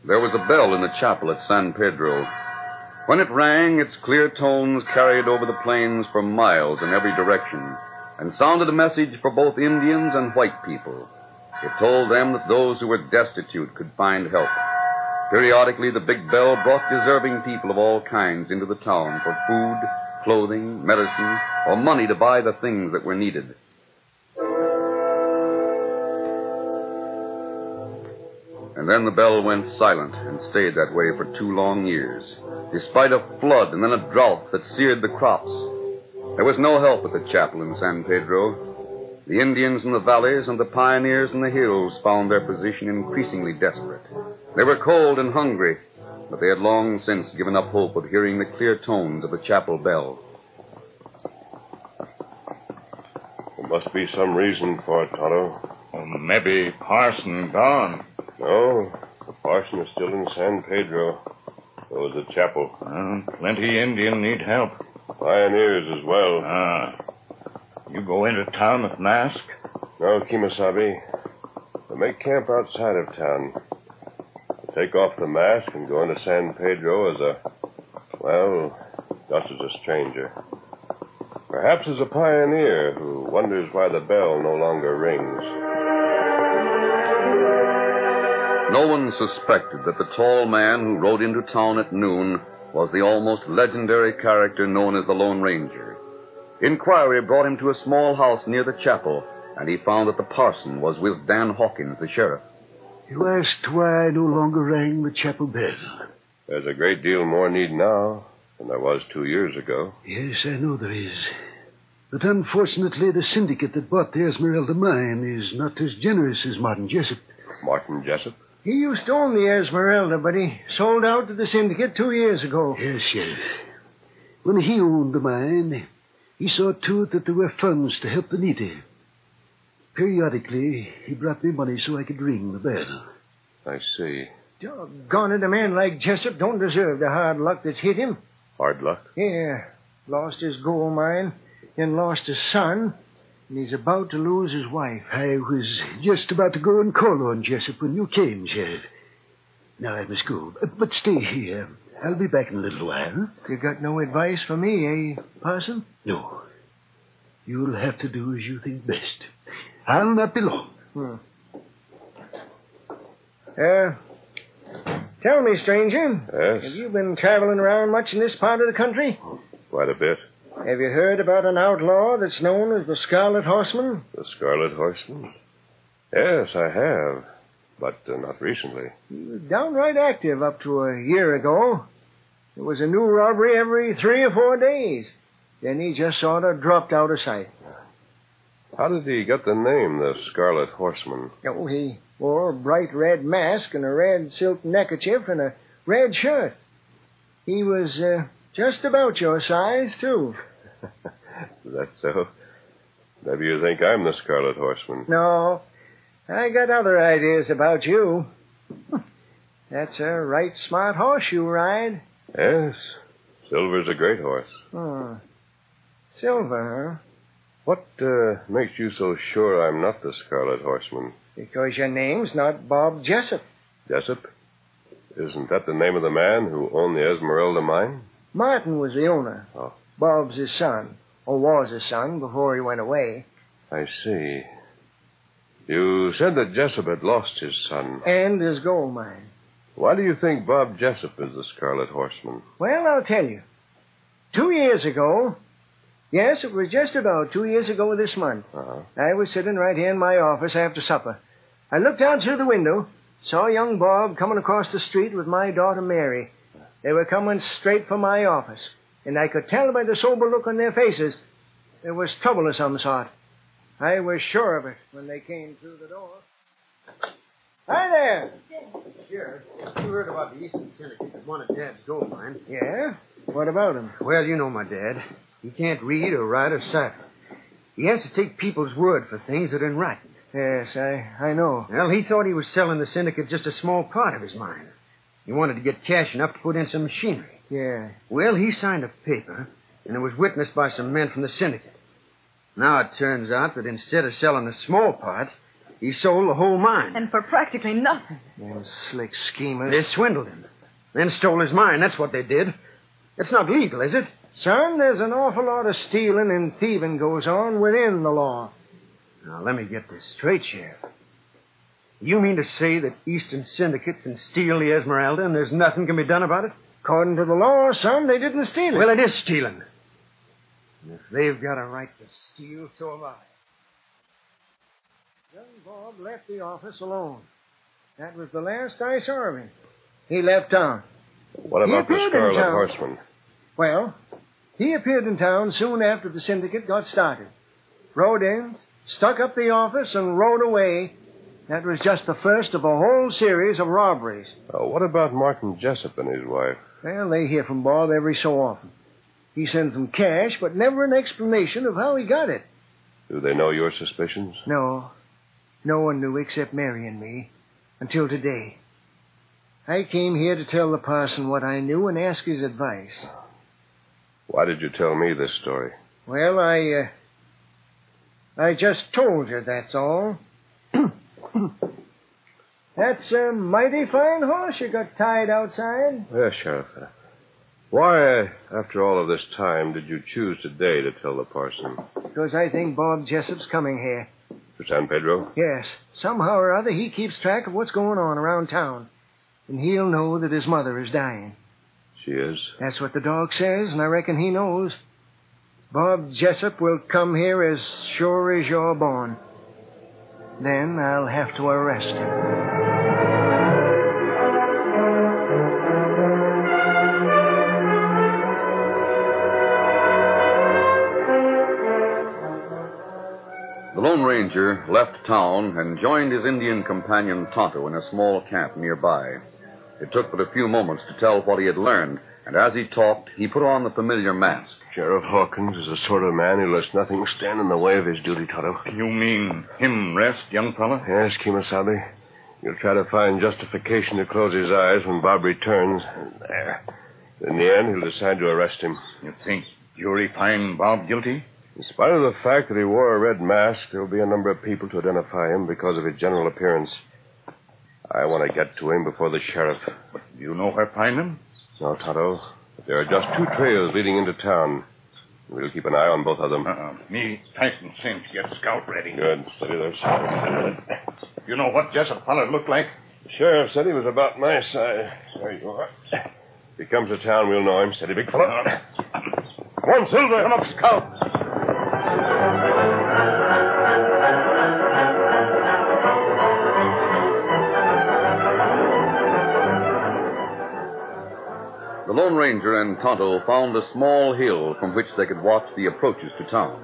There was a bell in the chapel at San Pedro. When it rang, its clear tones carried over the plains for miles in every direction and sounded a message for both Indians and white people. It told them that those who were destitute could find help. Periodically, the big bell brought deserving people of all kinds into the town for food, clothing, medicine, or money to buy the things that were needed. And then the bell went silent and stayed that way for two long years, despite a flood and then a drought that seared the crops. There was no help at the chapel in San Pedro. The Indians in the valleys and the pioneers in the hills found their position increasingly desperate. They were cold and hungry, but they had long since given up hope of hearing the clear tones of the chapel bell. There must be some reason for it, Tonto. Oh, maybe Parson gone. No, the parson is still in San Pedro. So is the chapel. Plenty Indian need help. Pioneers as well. Ah. You go into town with mask? No, Kemosabe. They make camp outside of town. They take off the mask and go into San Pedro as a, well, just as a stranger. Perhaps as a pioneer who wonders why the bell no longer rings. No one suspected that the tall man who rode into town at noon was the almost legendary character known as the Lone Ranger. Inquiry brought him to a small house near the chapel, and he found that the parson was with Dan Hawkins, the sheriff. You asked why I no longer rang the chapel bell. There's a great deal more need now than there was two years ago. Yes, I know there is. But unfortunately, the syndicate that bought the Esmeralda mine is not as generous as Martin Jessup. Martin Jessup? He used to own the Esmeralda, but he sold out to the syndicate two years ago. Yes, Sheriff. When he owned the mine, he saw to it that there were funds to help the needy. Periodically, he brought me money so I could ring the bell. I see. Doggone it, a man like Jessup don't deserve the hard luck that's hit him. Hard luck? Yeah. Lost his gold mine, then lost his son, and he's about to lose his wife. I was just about to go and call on Jessup when you came, Sheriff. Now I must go. But- But stay here. I'll be back in a little while. You got no advice for me, eh, Parson? No. You'll have to do as you think best. I'll not be long. Hmm. Uh, tell me, stranger, have you been traveling around much in this part of the country? quite a bit. Have you heard about an outlaw that's known as the Scarlet Horseman? The Scarlet Horseman? Yes, I have, but uh, not recently. He was downright active up to a year ago. There was a new robbery every three or four days. Then he just sort of dropped out of sight. How did he get the name, the Scarlet Horseman? Oh, he wore a bright red mask and a red silk neckerchief and a red shirt. He was uh, just about your size, too. Is that so? Maybe you think I'm the Scarlet Horseman. No, I got other ideas about you. That's a right smart horse you ride. Yes, Silver's a great horse. Hmm. Silver, huh? What uh, makes you so sure I'm not the Scarlet Horseman? Because your name's not Bob Jessup. Jessup? Isn't that the name of the man who owned the Esmeralda mine? Martin was the owner. Oh. Bob's his son, or was his son before he went away. I see. You said that Jessup had lost his son. And his gold mine. Why do you think Bob Jessup is the Scarlet Horseman? Well, I'll tell you. Two years ago, yes, it was just about two years ago this month, Uh-huh. I was sitting right here in my office after supper. I looked out through the window, saw young Bob coming across the street with my daughter Mary. They were coming straight for my office, and I could tell by the sober look on their faces there was trouble of some sort. I was sure of it when they came through the door. Hi there. Sheriff, you heard about the Eastern Syndicate that wanted Dad's gold mine. Yeah? What about him? Well, you know my dad. He can't read or write or cipher. He has to take people's word for things that are in writing. Yes, I, I know. Well, he thought he was selling the syndicate just a small part of his mine. He wanted to get cash enough to put in some machinery. Yeah. Well, he signed a paper, and it was witnessed by some men from the syndicate. Now it turns out that instead of selling a small part, he sold the whole mine. And for practically nothing. Them slick schemers. They swindled him. Then stole his mine. That's what they did. It's not legal, is it? Son, there's an awful lot of stealing and thieving goes on within the law. Now, let me get this straight, Sheriff. You mean to say that Eastern Syndicate can steal the Esmeralda and there's nothing can be done about it? According to the law, son, they didn't steal it. Well, it is stealing. And if they've got a right to steal, so have I. Young Bob left the office alone. That was the last I saw of him. He left town. What about the appeared in Scarlet. Horseman? Well, he appeared in town soon after the syndicate got started. Rode in, stuck up the office, and rode away. That was just the first of a whole series of robberies. Uh, what about Martin Jessup and his wife? Well, they hear from Bob every so often. He sends them cash, but never an explanation of how he got it. Do they know your suspicions? No. No one knew except Mary and me. Until today. I came here to tell the parson what I knew and ask his advice. Why did you tell me this story? Well, I, uh, I just told you, that's all. that's a mighty fine horse you got tied outside. Yes, Sheriff. Why, after all of this time, did you choose today to tell the parson? Because I think Bob Jessup's coming here. To San Pedro? Yes. Somehow or other, he keeps track of what's going on around town. And he'll know that his mother is dying. She is. That's what the dog says, and I reckon he knows. Bob Jessup will come here as sure as you're born. Then I'll have to arrest him. The Lone Ranger left town and joined his Indian companion Tonto in a small camp nearby. It took but a few moments to tell what he had learned, and as he talked, he put on the familiar mask. Sheriff Hawkins is the sort of man who lets nothing stand in the way of his duty, Tonto. You mean him rest, young fella? Yes, Kemosabe. You'll try to find justification to close his eyes when Bob returns. There. In the end, he'll decide to arrest him. You think jury find Bob guilty? In spite of the fact that he wore a red mask, there'll be a number of people to identify him because of his general appearance. I want to get to him before the sheriff. But do you know where to find him? No, Tonto. There are just two trails leading into town. We'll keep an eye on both of them. Uh-uh. Me, Tyson, Cinch, get scout ready. Good. Steady there, Sergeant. You know what Jessup feller looked like? The sheriff said he was about my size. There you are. If he comes to town, we'll know him. Steady, big fellow. Come uh-huh. on, Silver. Come up, scout. The Lone Ranger and Tonto found a small hill from which they could watch the approaches to town.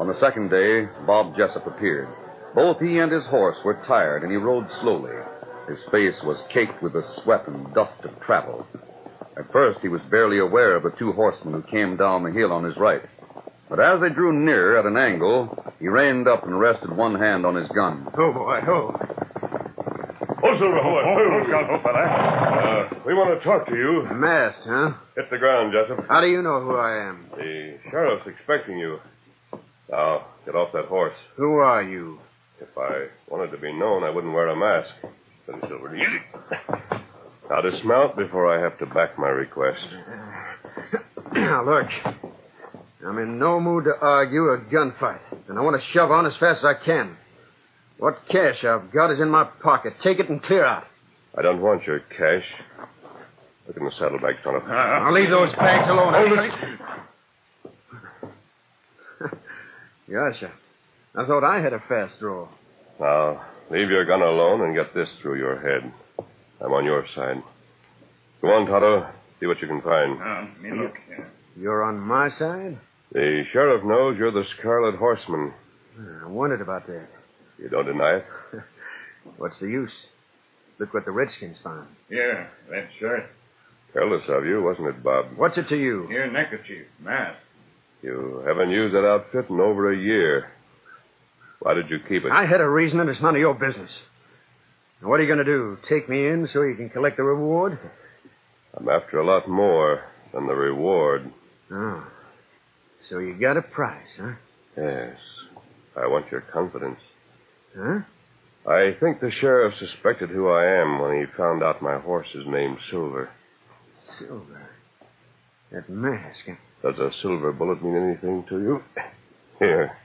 On the second day, Bob Jessup appeared. Both he and his horse were tired, and he rode slowly. His face was caked with the sweat and dust of travel. At first, he was barely aware of the two horsemen who came down the hill on his right. But as they drew near at an angle, he reined up and rested one hand on his gun. Oh, boy, oh. Oh, Silver, hold Oh, on. scout, oh, fella. Uh, we want to talk to you. Masked, huh? Hit the ground, Jessup. How do you know who I am? The sheriff's expecting you. Now, get off that horse. Who are you? If I wanted to be known, I wouldn't wear a mask. Steady, Silver. Easy. Now, dismount before I have to back my request. now, look. I'm in no mood to argue a gunfight, and I want to shove on as fast as I can. What cash I've got is in my pocket. Take it and clear out. I don't want your cash. Look in the saddlebag, son of. I'll leave those bags alone. Gotcha. I thought I had a fast draw. Now, leave your gun alone and get this through your head. I'm on your side. Go on, Tonto. See what you can find. Uh, me look. You're on my side? The sheriff knows you're the Scarlet Horseman. I wondered about that. You don't deny it? What's the use? Look what the Redskins found. Yeah, that shirt. Careless of you, wasn't it, Bob? What's it to you? Here, neckerchief, mask. You haven't used that outfit in over a year. Why did you keep it? I had a reason, and it's none of your business. Now, what are you going to do? Take me in so you can collect the reward? I'm after a lot more than the reward. Oh. So you got a price, huh? Yes. I want your confidence. Huh? I think the sheriff suspected who I am when he found out my horse is named Silver. Silver. That mask. Does a silver bullet mean anything to you? Here.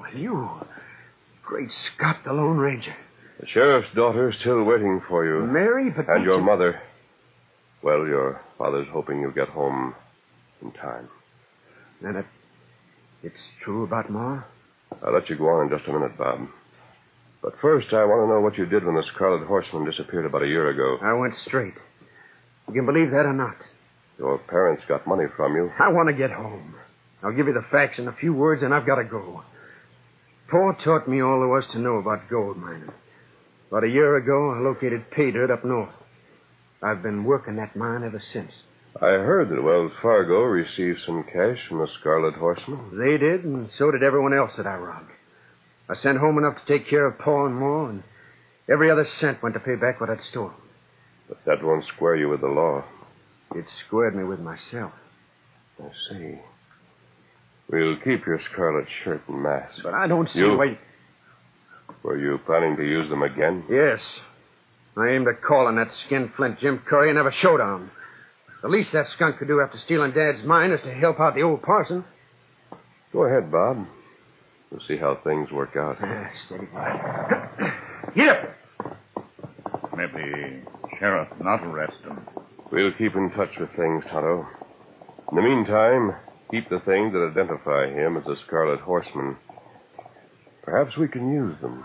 Well, you. Great Scott, the Lone Ranger. The sheriff's daughter's still waiting for you. Mary, but. And your mother. Well, your father's hoping you'll get home in time. Then it. It's true about Ma? I'll let you go on in just a minute, Bob. But first, I want to know what you did when the Scarlet Horseman disappeared about a year ago. I went straight. You can believe that or not. Your parents got money from you. I want to get home. I'll give you the facts in a few words, and I've got to go. Pa taught me all there was to know about gold mining. About a year ago, I located pay dirt up north. I've been working that mine ever since. I heard that Wells Fargo received some cash from the Scarlet Horseman. They did, and so did everyone else that I robbed. I sent home enough to take care of Pa and Ma, and every other cent went to pay back what I'd stolen. But that won't square you with the law. It squared me with myself. I see. We'll keep your scarlet shirt and mask. But I don't see You- why. Were you planning to use them again? Yes. I aimed at calling that skinflint Jim Curry and have a showdown. The least that skunk could do after stealing Dad's mine is to help out the old parson. Go ahead, Bob. We'll see how things work out. Ah, steady, boy. Get up! Maybe sheriff not arrest him. We'll keep in touch with things, Tonto. In the meantime, keep the things that identify him as the Scarlet Horseman. Perhaps we can use them.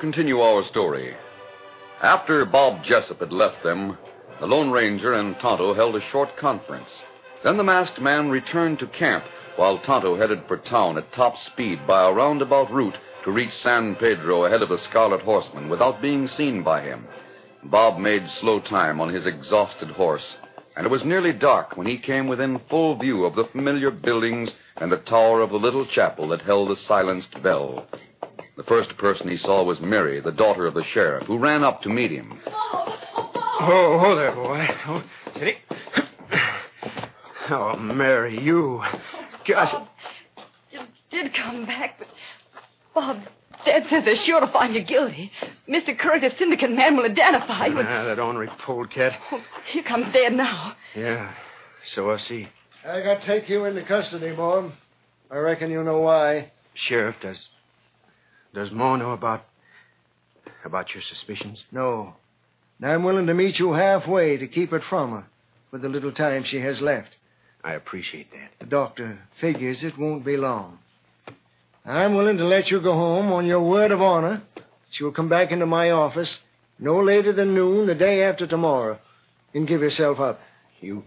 Continue our story. After Bob Jessup had left them, the Lone Ranger and Tonto held a short conference. Then the masked man returned to camp while Tonto headed for town at top speed by a roundabout route to reach San Pedro ahead of the Scarlet Horseman without being seen by him. Bob made slow time on his exhausted horse, and it was nearly dark when he came within full view of the familiar buildings and the tower of the little chapel that held the silenced bell. The first person he saw was Mary, the daughter of the sheriff, who ran up to meet him. Oh, hold there, boy. Oh, steady. Oh, Mary, you. Gosh. You did come back, but Bob, Dad says they're sure to find you guilty. Mr. Curry, syndicate man, will identify you. and- Ah, that ornery polecat. Oh, here comes Dad now. Yeah, so I see. I got to take you into custody, Bob. I reckon you know why. Sheriff, does. Does Ma know about. about your suspicions? No. And I'm willing to meet you halfway to keep it from her for the little time she has left. I appreciate that. The doctor figures it won't be long. I'm willing to let you go home on your word of honor. She'll come back into my office no later than noon the day after tomorrow and give yourself up. You.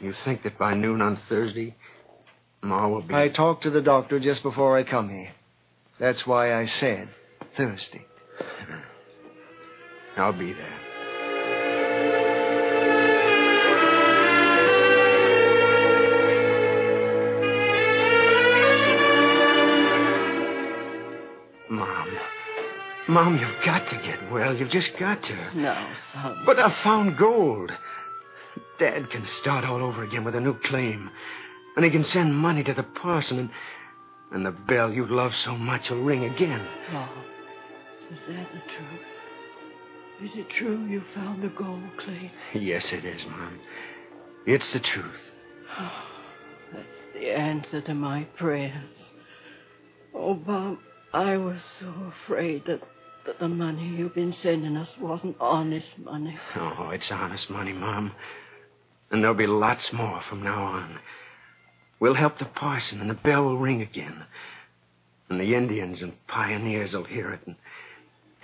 you think that by noon on Thursday, Ma will be. I talked to the doctor just before I come here. That's why I said Thursday. I'll be there. Mom. Mom, you've got to get well. You've just got to. No, son. But I found gold. Dad can start all over again with a new claim. And he can send money to the parson, and, and the bell you love so much will ring again. Oh, is that the truth? Is it true you found the gold, Clay? Yes, it is, Mom. It's the truth. Oh, that's the answer to my prayers. Oh, Bob, I was so afraid that, that the money you've been sending us wasn't honest money. Oh, it's honest money, Mom. And there'll be lots more from now on. We'll help the parson, and the bell will ring again. And the Indians and pioneers will hear it, and,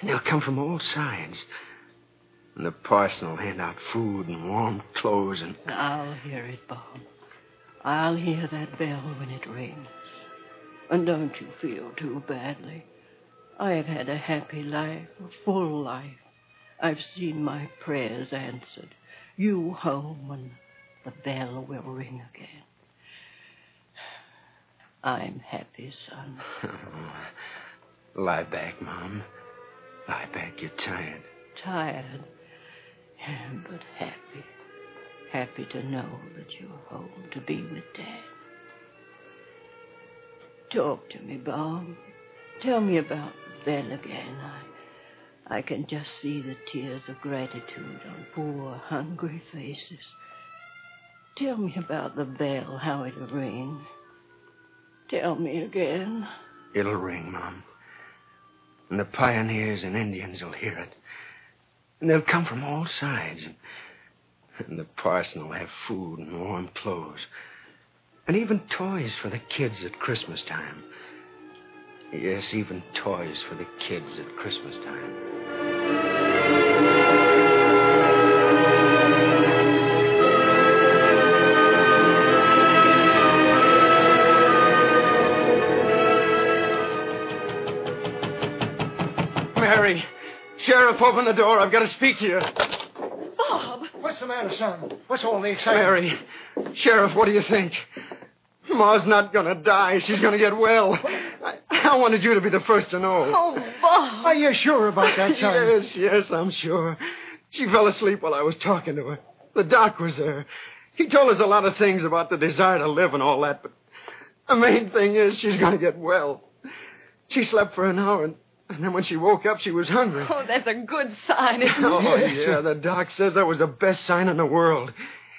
and they'll come from all sides. And the parson will hand out food and warm clothes, and I'll hear it, Bob. I'll hear that bell when it rings. And don't you feel too badly. I have had a happy life, a full life. I've seen my prayers answered. You home, and the bell will ring again. I'm happy, son. lie back, Mom. Lie back. You're tired. Tired, but happy. Happy to know that you're home to be with Dad. Talk to me, Bob. Tell me about bell again. I, I can just see the tears of gratitude on poor, hungry faces. Tell me about the bell, how it'll ring. Tell me again. It'll ring, Mom. And the pioneers and Indians will hear it. And they'll come from all sides. And the parson will have food and warm clothes. And even toys for the kids at Christmas time. Yes, even toys for the kids at Christmas time. Sheriff, open the door. I've got to speak to you. Bob! What's the matter, son? What's all the excitement? Mary, Sheriff, what do you think? Ma's not going to die. She's going to get well. I, I wanted you to be the first to know. Oh, Bob! Are you sure about that, son? yes, yes, I'm sure. She fell asleep while I was talking to her. The doc was there. He told us a lot of things about the desire to live and all that, but the main thing is she's going to get well. She slept for an hour, and, and then when she woke up, she was hungry. Oh, that's a good sign, isn't it? Oh, yeah, the doc says that was the best sign in the world.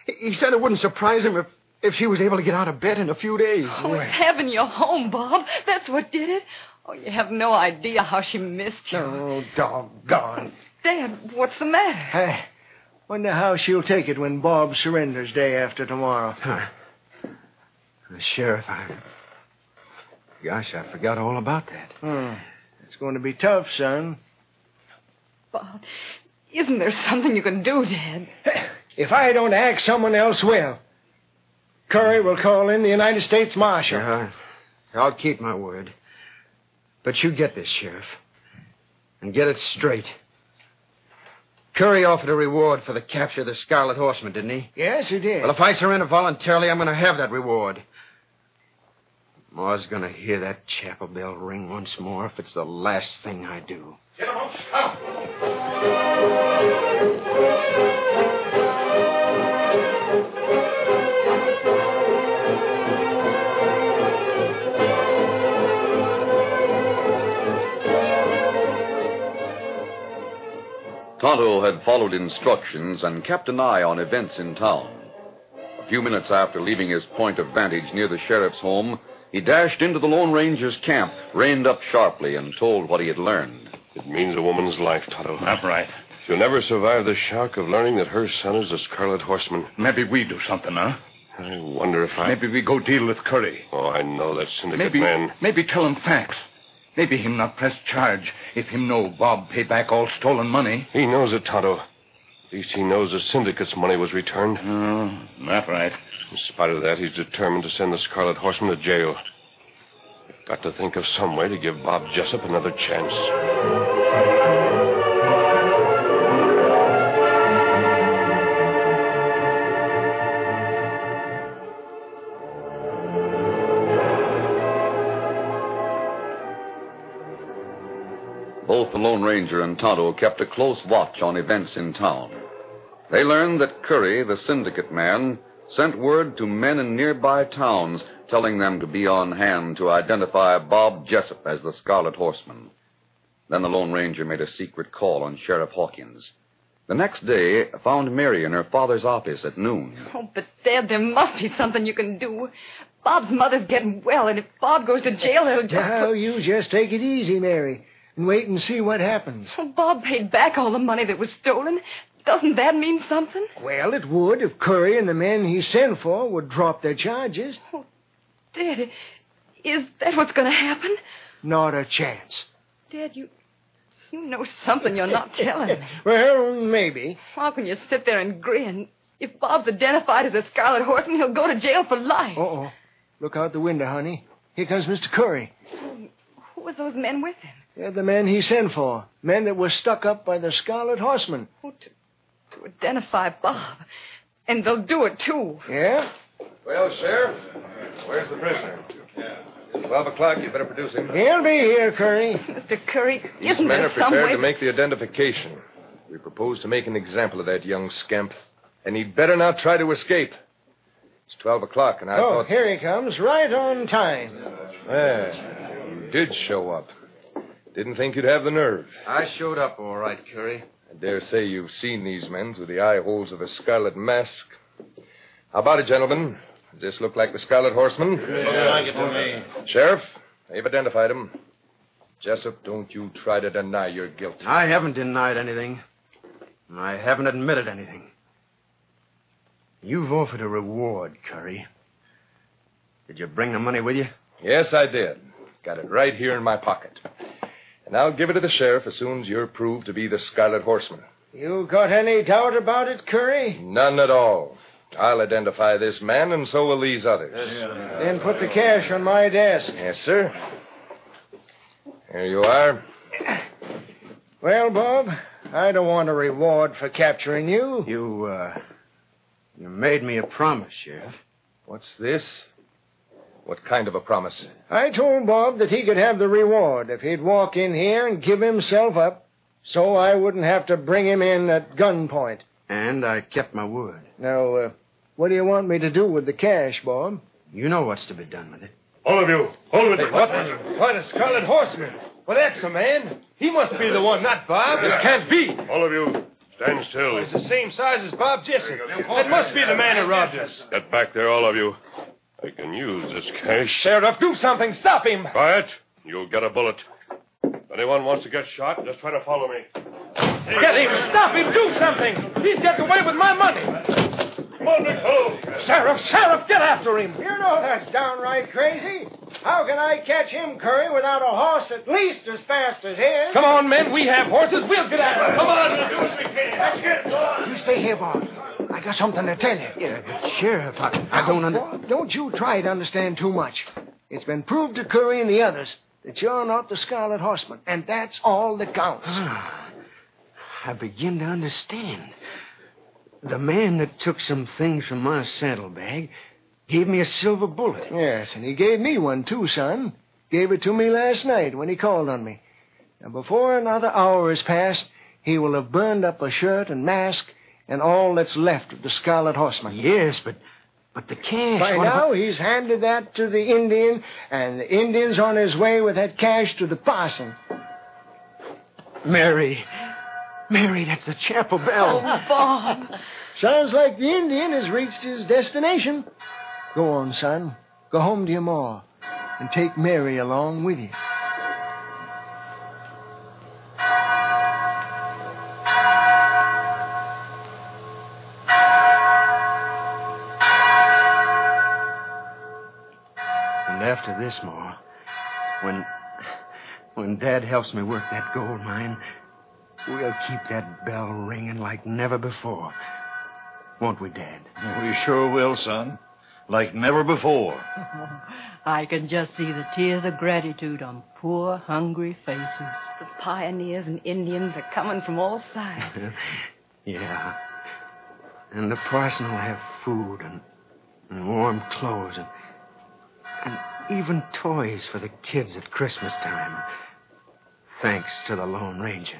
He he said it wouldn't surprise him if, if she was able to get out of bed in a few days. Oh, it's having you home, Bob. That's what did it. Oh, you have no idea how she missed you. Oh, doggone. Dad, what's the matter? Hey, wonder how she'll take it when Bob surrenders day after tomorrow. Huh. The sheriff, I. Gosh, I forgot all about that. Hmm. It's going to be tough, son. Bob, isn't there something you can do, Dad? If I don't act, someone else will. Curry will call in the United States Marshal. Yeah, I'll keep my word. But you get this, Sheriff. And get it straight. Curry offered a reward for the capture of the Scarlet Horseman, didn't he? Yes, he did. Well, if I surrender voluntarily, I'm going to have that reward. Ma's going to hear that chapel bell ring once more if it's the last thing I do. Tonto had followed instructions and kept an eye on events in town. A few minutes after leaving his point of vantage near the sheriff's home, he dashed into the Lone Ranger's camp, reined up sharply, and told what he had learned. It means a woman's life, Tonto. That's right. She'll never survive the shock of learning that her son is the Scarlet Horseman. Maybe we do something, huh? I wonder if I. Maybe we go deal with Curry. Oh, I know that syndicate Maybe, man. maybe tell him facts. Maybe him not press charge if him know Bob pay back all stolen money. He knows it, Tonto. At least he knows the syndicate's money was returned. Oh, that's right. In spite of that, he's determined to send the Scarlet Horseman to jail. We've got to think of some way to give Bob Jessup another chance. Both the Lone Ranger and Tonto kept a close watch on events in town. They learned that Curry, the syndicate man, sent word to men in nearby towns telling them to be on hand to identify Bob Jessup as the Scarlet Horseman. Then the Lone Ranger made a secret call on Sheriff Hawkins. The next day found Mary in her father's office at noon. Oh, but Dad, there must be something you can do. Bob's mother's getting well, and if Bob goes to jail, he'll just. Now, you just take it easy, Mary, and wait and see what happens. Oh, Bob paid back all the money that was stolen. Doesn't that mean something? Well, it would if Curry and the men he sent for would drop their charges. Oh, Dad, is that what's going to happen? Not a chance. Dad, you. You know something you're not telling me. Well, maybe. How can you sit there and grin? If Bob's identified as a Scarlet Horseman, he'll go to jail for life. Uh-oh. Look out the window, honey. Here comes Mr. Curry. Who were those men with him? They're the men he sent for. Men that were stuck up by the Scarlet Horseman. Oh, to, to identify Bob. And they'll do it, too. Yeah? Well, Sheriff, where's the prisoner? Twelve o'clock. You better produce him. He'll be here, Curry. Mr. Curry, These isn't men there are some prepared way... to make the identification. We propose to make an example of that young scamp, and he'd better not try to escape. It's twelve o'clock, and I oh, thought. here he comes, right on time. Yeah, you did show up. Didn't think you'd have the nerve. I showed up all right, Curry. I dare say you've seen these men through the eye holes of a scarlet mask. How about it, gentlemen? Does this look like the Scarlet Horseman? like it to me. Sheriff, they've identified him. Jessup, don't you try to deny your guilt. I haven't denied anything. I haven't admitted anything. You've offered a reward, Curry. Did you bring the money with you? Yes, I did. Got it right here in my pocket. And I'll give it to the sheriff as soon as you're proved to be the Scarlet Horseman. You got any doubt about it, Curry? None at all. I'll identify this man, and so will these others. Then put the cash on my desk. Yes, sir. Here you are. Well, Bob, I don't want a reward for capturing you. You, uh. You made me a promise, Sheriff. What's this? What kind of a promise? I told Bob that he could have the reward if he'd walk in here and give himself up, so I wouldn't have to bring him in at gunpoint. And I kept my word. Now, uh, what do you want me to do with the cash, Bob? You know what's to be done with it. All of you, hold Hey, what? What, a Scarlet Horseman? Well, that's the man. He must be the one, not Bob. This can't be. All of you, stand still. He's the same size as Bob Jessup. That must be the man who robbed us. Get back there, all of you. I can use this cash. Sheriff, do something. Stop him. Quiet. You'll get a bullet. If anyone wants to get shot, just try to follow me. Get him. Stop him. Do something. He's getting away with my money. Come on, big. Sheriff, Sheriff, get after him. You know that's downright crazy. How can I catch him, Curry, without a horse at least as fast as his? Come on, men. We have horses. We'll get at it. Come on. We'll do as we can. Let's get it. Go on. You stay here, Bob. I got something to tell you. Yeah, Sheriff, I, I don't under... Bob, don't you try to understand too much. It's been proved to Curry and the others that you're not the Scarlet Horseman, and that's all that counts. Ah, I begin to understand. The man that took some things from my saddlebag gave me a silver bullet. Yes, and he gave me one, too, son. Gave it to me last night when he called on me. Now, before another hour has passed, he will have burned up a shirt and mask and all that's left of the Scarlet Horseman. Yes, but but the cash. By now, about- he's handed that to the Indian, and the Indian's on his way with that cash to the parson. Mary. Mary, that's the chapel bell. Oh, Bob. Sounds like the Indian has reached his destination. Go on, son. Go home to your ma, and take Mary along with you. This, Ma, when when Dad helps me work that gold mine, we'll keep that bell ringing like never before. Won't we, Dad? We sure will, son. Like never before. I can just see the tears of gratitude on poor, hungry faces. The pioneers and Indians are coming from all sides. yeah. And the parson will have food and, and warm clothes and, and even toys for the kids at Christmas time. Thanks to the Lone Ranger.